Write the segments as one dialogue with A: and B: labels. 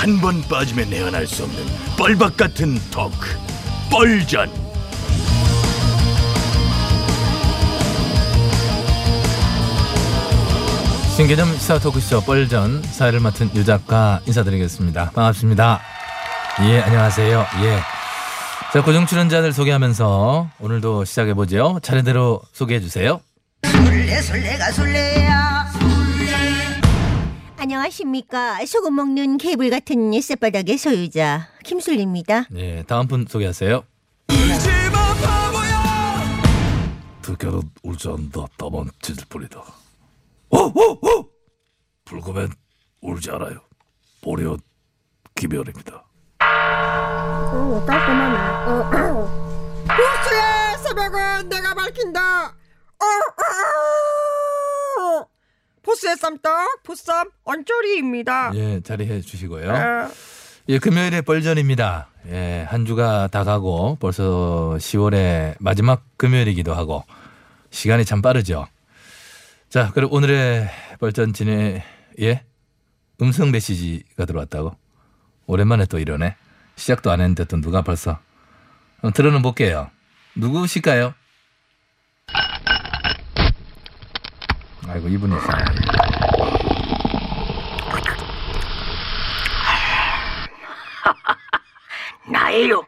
A: 한 번 빠지면 내안할 수 없는 뻘박 같은 토크 뻘전
B: 신개념 시사 토크쇼 뻘전 사회를 맡은 유 작가 인사드리겠습니다. 반갑습니다. 예, 안녕하세요. 예. 자, 고정 출연자들 소개하면서 오늘도 시작해 보죠. 차례대로 소개해 주세요.
C: 술래 술래가 술래야
D: 안녕하십니까. 소금 먹는 개불 같은 쌔바닥의 소유자 김술리입니다.
B: 예, 다음 분 소개하세요.
E: 특별은 울지 않는다 다만 짖을 뿐이다 어어어 불금엔 울지 않아요 보리온 김현입니다
C: 어 깔끔하네 보스의 새벽은 내가 밝힌다 어, 어, 어. 보스의 쌈떡 보쌈 언저리입니다
B: 예, 자리해 주시고요.
C: 어,
B: 예, 금요일에 뻘전입니다. 예, 한 주가 다 가고 벌써 10월의 마지막 금요일이기도 하고 시간이 참 빠르죠. 자, 그럼 오늘의 뻘전 진행 예 음성 메시지가 들어왔다고 오랜만에 또 이러네. 시작도 안 했는데 또 누가 벌써 어, 들어는 볼게요. 누구실까요? 아이고 이분이 있어요.
C: 나예요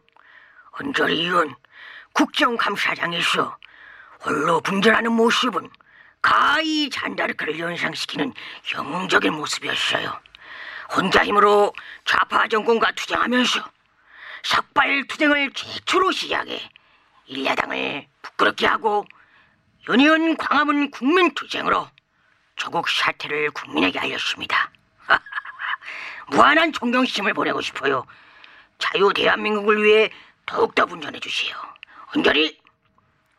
C: 언저리 의원 국정감사장에서 홀로 분전하는 모습은 가히 잔다르크를 연상시키는 영웅적인 모습이었어요 혼자 힘으로 좌파 정권과 투쟁하면서 삭발 투쟁을 최초로 시작해 일야당을 부끄럽게 하고 연이은 광화문 국민 투쟁으로 조국 사태를 국민에게 알렸습니다. 무한한 존경심을 보내고 싶어요. 자유 대한민국을 위해 더욱더 분전해 주시오. 언저리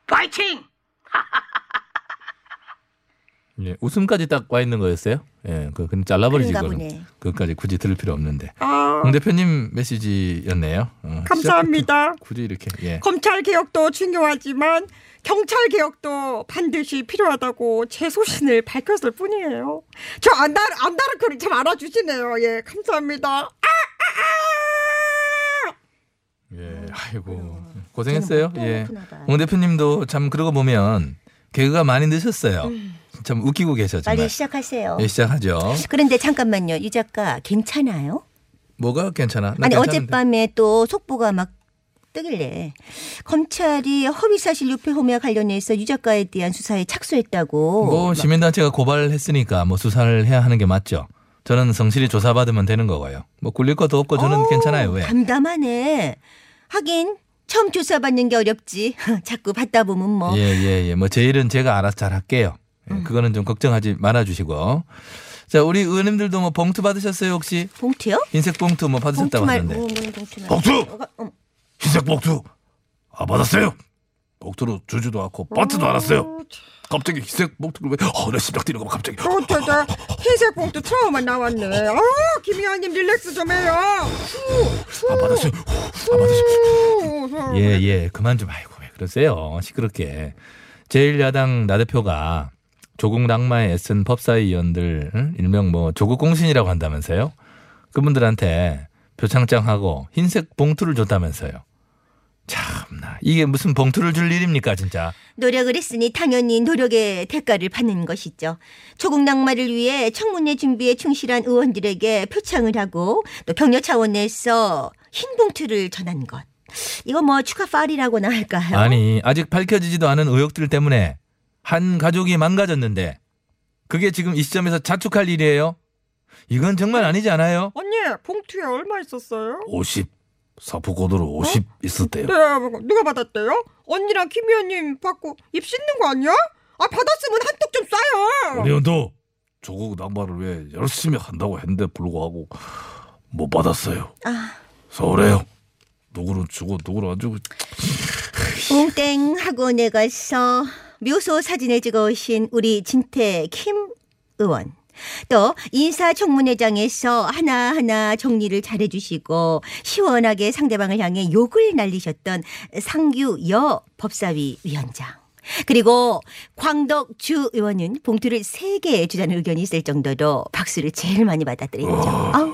C: 파이팅!
B: 예, 웃음까지 딱 와 있는 거였어요? 예, 그 그냥 잘라버리지
D: 그런가
B: 이거는.
D: 보네.
B: 그것까지 굳이 들을 필요 없는데.
C: 아,
B: 홍 대표님 메시지였네요. 어,
C: 감사합니다.
B: 굳이 이렇게 예.
C: 검찰 개혁도 중요하지만 경찰 개혁도 반드시 필요하다고 제 소신을 밝혔을 뿐이에요. 저 안다 안다르크를 참 알아주시네요. 예, 감사합니다. 아,
B: 예, 아이고 고생했어요. 예. 홍 대표님도 참 그러고 보면 개그가 많이 늦었어요. 참 웃기고 계셔 정말.
D: 빨리 시작하세요.
B: 예, 시작하죠.
D: 그런데 잠깐만요. 유 작가 괜찮아요?
B: 뭐가 괜찮아? 나
D: 아니
B: 괜찮은데.
D: 어젯밤에 또 속보가 막 뜨길래 검찰이 허위사실 유폐 혐의와 관련해서 유 작가에 대한 수사에 착수했다고.
B: 뭐 시민단체가 고발했으니까 뭐 수사를 해야 하는 게 맞죠. 저는 성실히 조사받으면 되는 거고요. 뭐 굴릴 것도 없고 저는
D: 어,
B: 괜찮아요. 왜?
D: 담담하네. 하긴 처음 조사받는 게 어렵지. 자꾸 받다 보면 뭐.
B: 예, 예, 예. 뭐 제 일은 제가 알아서 잘 할게요. 예,
D: 음.
B: 그거는 좀 걱정하지 말아 주시고. 자, 우리 의원님들도 뭐 봉투 받으셨어요, 혹시?
D: 봉투요?
B: 흰색 봉투 뭐
D: 봉투
B: 받으셨다고
D: 말고
B: 하는데.
D: 뭐 봉투 말고.
E: 봉투
D: 어가- 어,
E: 흰색 복투 아 받았어요 복투로 주지도 않고 받지도 않았어요 갑자기 흰색 복투를 왜 어내 심장 뛰는 거 봐, 갑자기
C: 어, 저, 저, 흰색 봉투 트라우마 나왔네. 아, 김 의원님 릴렉스 좀 해요.
E: 아 받았어요 아 받았어요
B: 예, 예. 그만 좀 아이고 왜 그러세요. 시끄럽게. 제1야당 나대표가 조국 낙마에 애쓴 법사위원들 응? 일명 뭐 조국 공신이라고 한다면서요. 그분들한테 표창장하고 흰색 봉투를 줬다면서요. 참나 이게 무슨 봉투를 줄 일입니까 진짜.
D: 노력을 했으니 당연히 노력의 대가를 받는 것이죠. 조국 낙마를 위해 청문회 준비에 충실한 의원들에게 표창을 하고 또 격려 차원에서 흰 봉투를 전한 것. 이거 뭐 축하 파일이라고나 할까요?
B: 아니 아직 밝혀지지도 않은 의혹들 때문에 한 가족이 망가졌는데 그게 지금 이 시점에서 자축할 일이에요? 이건 정말 아니지 않아요?
C: 언니 봉투에 얼마 있었어요?
E: 50 사포코드로 50 있었대요.
C: 네 누가 받았대요? 언니랑 김 의원님 받고 입 씻는 거 아니야? 아 받았으면 한턱 좀 쏴요
E: 의원도 조국 낭만을 위해 열심히 한다고 했는데 불구하고 못 받았어요.
D: 아.
E: 서울에요. 누구는 주고 누구는 안 주고
D: 웅땡 학원에 가서 묘소 사진을 찍어 오신 우리 진태 킴 의원. 또 인사청문회장에서 하나하나 정리를 잘해주시고 시원하게 상대방을 향해 욕을 날리셨던 상규여 법사위 위원장. 그리고 광덕주 의원은 봉투를 3개 주자는 의견이 있을 정도로 박수를 제일 많이 받았더랬죠. 아우,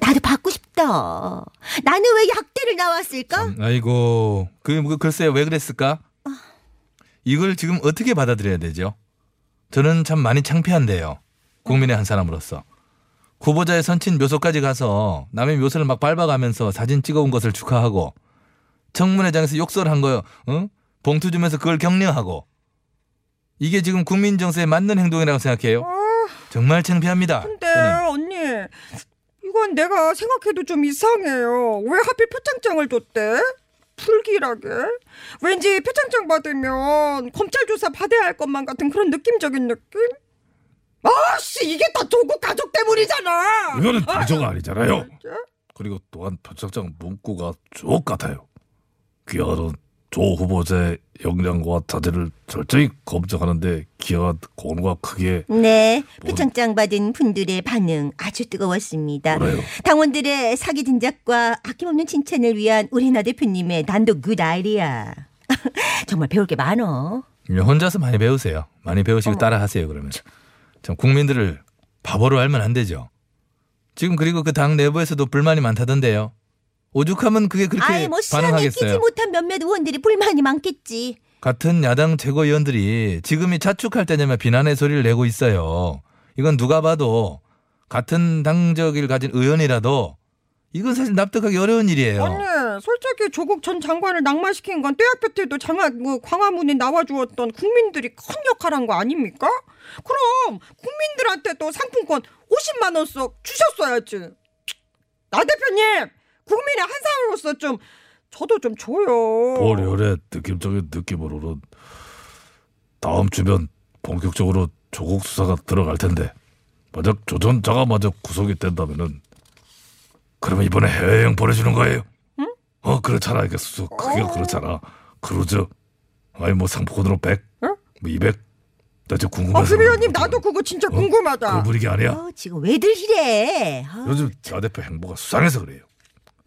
D: 나도 받고 싶다. 나는 왜 약대를 나왔을까?
B: 음, 아이고 그 뭐, 글쎄요 왜 그랬을까? 이걸 지금 어떻게 받아들여야 되죠? 저는 참 많이 창피한데요. 국민의 한 사람으로서 후보자의 선친 묘소까지 가서 남의 묘소를 막 밟아가면서 사진 찍어온 것을 축하하고 청문회장에서 욕설한 거요. 어? 봉투 주면서 그걸 격려하고 이게 지금 국민 정서에 맞는 행동이라고 생각해요. 정말 창피합니다.
C: 근데
B: 저는.
C: 언니 이건 내가 생각해도 좀 이상해요. 왜 하필 표창장을 줬대? 불길하게. 왠지 표창장 받으면 검찰 조사 받아야 할 것만 같은 그런 느낌적인 느낌? 아씨 이게 다 조국 가족 때문이잖아.
E: 이거는 대조가 아니잖아요. 그리고 또한 표창장 문구가 주옥 같아요. 귀하는 조 후보자의 역량과 자질을 철저히 검증하는데 기여한 공로가 크게
D: 네, 표창장 받은 분들의 반응 아주 뜨거웠습니다.
E: 그래요.
D: 당원들의 사기 진작과 아낌없는 칭찬을 위한 우리 나 대표님의 난도 good idea. 정말 배울 게 많어.
B: 혼자서 많이 배우세요. 많이 배우시고 따라하세요. 그러면 참 국민들을 바보로 알면 안 되죠. 지금 그리고 그 당 내부에서도 불만이 많다던데요. 오죽하면 그게 그렇게
D: 아예 뭐
B: 반응하겠어요.
D: 못한 몇몇 의원들이 불만이 많겠지.
B: 같은 야당 최고위원들이 지금이 자축할 때냐면 비난의 소리를 내고 있어요. 이건 누가 봐도 같은 당적을 가진 의원이라도 이건 사실 납득하기 어려운 일이에요.
C: 언니 솔직히 조국 전 장관을 낙마시킨 건 떼약볕 때도 장하 뭐 광화문에 나와주었던 국민들이 큰 역할한 거 아닙니까? 그럼 국민들한테도 상품권 50만 원씩 주셨어야지. 나 대표님 국민의 한 사람으로서 좀 저도 좀 줘요.
E: 보리열의 느낌적인 느낌으로는 다음 주면 본격적으로 조국 수사가 들어갈 텐데 만약 조전자가 만약 구속이 된다면은 그러면 이번에 해외여행 보내주는 거예요?
C: 응?
E: 어 그렇잖아 이게 수 그게 그렇잖아 크루즈 아니 뭐 상품권으로 100?
C: 응?
E: 뭐 200? 나 지금
C: 아,
E: 궁금해서
C: 김 의원님 나도 그거 진짜 궁금하다.
E: 그 분위기 아니야?
D: 어, 지금 왜들 이래? 아,
E: 요즘 자 대표 행보가 수상해서 그래요.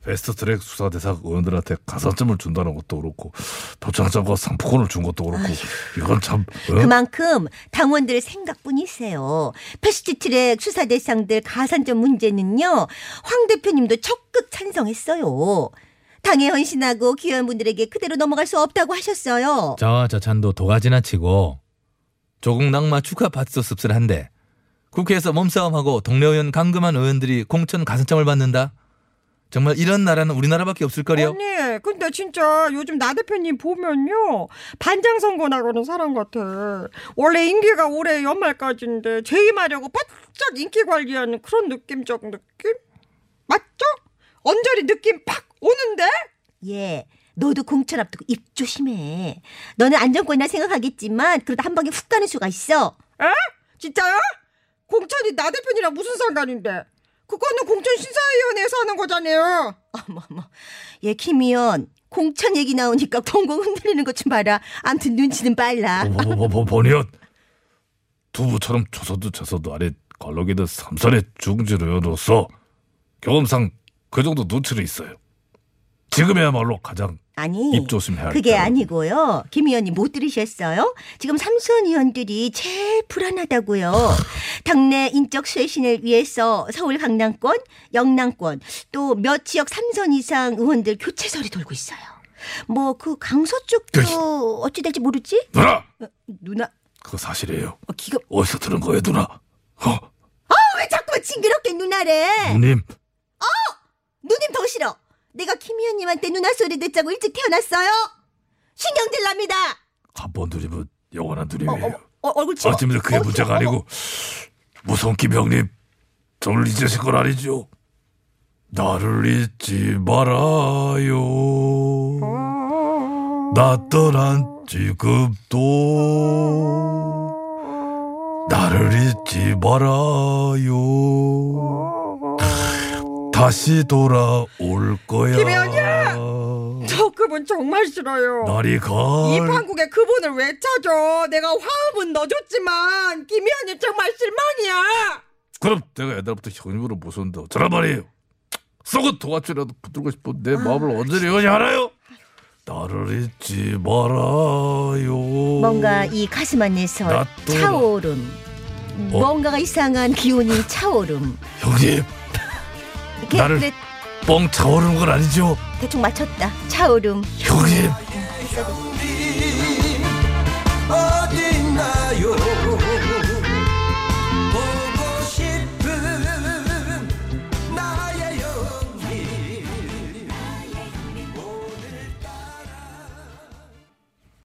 E: 패스트트랙 수사 대상 의원들한테 가산점을 준다는 것도 그렇고 표창장과 상품권을 준 것도 그렇고 이건 참 어?
D: 그만큼 당원들 생각뿐이세요. 패스트트랙 수사 대상들 가산점 문제는요. 황 대표님도 적극 찬성했어요. 당에 헌신하고 귀한 분들에게 그대로 넘어갈 수 없다고 하셨어요.
B: 저와 저찬도 도가 지나치고 조국 낙마 축하 파티도 씁쓸한데 국회에서 몸싸움하고 동료 의원 감금한 의원들이 공천 가산점을 받는다? 정말 이런 나라는 우리나라밖에 없을 거요.
C: 언니, 근데 진짜 요즘 나 대표님 보면요. 반장 선거 나가는 사람 같아. 원래 임기가 올해 연말까지인데 재임하려고 바짝 인기 관리하는 그런 느낌적 느낌? 맞죠? 언저리 느낌 팍 오는데?
D: 예. 너도 공천 앞두고 입 조심해. 너는 안정권이라 생각하겠지만 그러다 한 방에 훅 가는 수가 있어.
C: 에? 진짜요? 공천이 나 대표님이랑 무슨 상관인데? 그거는 공천 심사위원회에서 하는 거잖아요.
D: 어머 어머. 예, 김 의원. 공천 얘기 나오니까 공공 흔들리는 것 좀 봐라. 암튼 눈치는 빨라.
E: 뭐, 뭐, 뭐, 보니연 두부처럼 조선도 재선도 아닌 관록이든 삼선의 중진 의원으로서 경험상 그 정도 눈치는 있어요. 지금이야말로 가장
D: 아니
E: 입 조심해야 할
D: 그게
E: 때라고.
D: 아니고요. 김 의원님 못 들으셨어요? 지금 삼선 의원들이 제일 불안하다고요. 당내 인적 쇄신을 위해서 서울 강남권, 영남권 또 몇 지역 삼선 이상 의원들 교체설이 돌고 있어요. 뭐 그 강서 쪽도 어찌 될지 모르지?
E: 누나
D: 누나
E: 그거 사실이에요.
D: 어, 기가
E: 어디서 들은 거예요 누나?
D: 어왜 자꾸 징그럽게 누나래?
E: 누님
D: 누님 더 싫어. 내가 김 의원님한테 누나 소리 듣자고 일찍 태어났어요. 신경질 납니다.
E: 한번 누리면 영원한 누님이에요.
D: 어, 얼굴 치워.
E: 어쩌면 그게
D: 어,
E: 문제가
D: 어머.
E: 아니고 무서운 김 형님 저를 잊으신 건 아니죠? 나를 잊지 말아요. 나 떠난 지금도 나를 잊지 말아요. 다시 돌아올 거야.
C: 김저 그분 정말 싫어요.
E: 날이 가.
C: 이 판국에 그분을 왜 찾아? 내가 화음은 넣어줬지만 김희연님 정말 실망이야.
E: 그럼 내가 옛날부터 형님으로 모셨는데 어쩌란 말이에요. 썩은 도화줄이라도 붙들고 싶은 내 마음을 언제 여지 알아요? 나를 잊지 말아요.
D: 뭔가 이 가슴 안에서 차오름.
E: 어?
D: 뭔가가 이상한 기운이 차오름.
E: 형님
D: 이렇게
E: 나를-
D: 그래,
E: 뻥 차오르는 건 아니죠?
D: 대충 맞췄다. 차오름.
E: 형님
D: 됐어, 됐어.
F: 어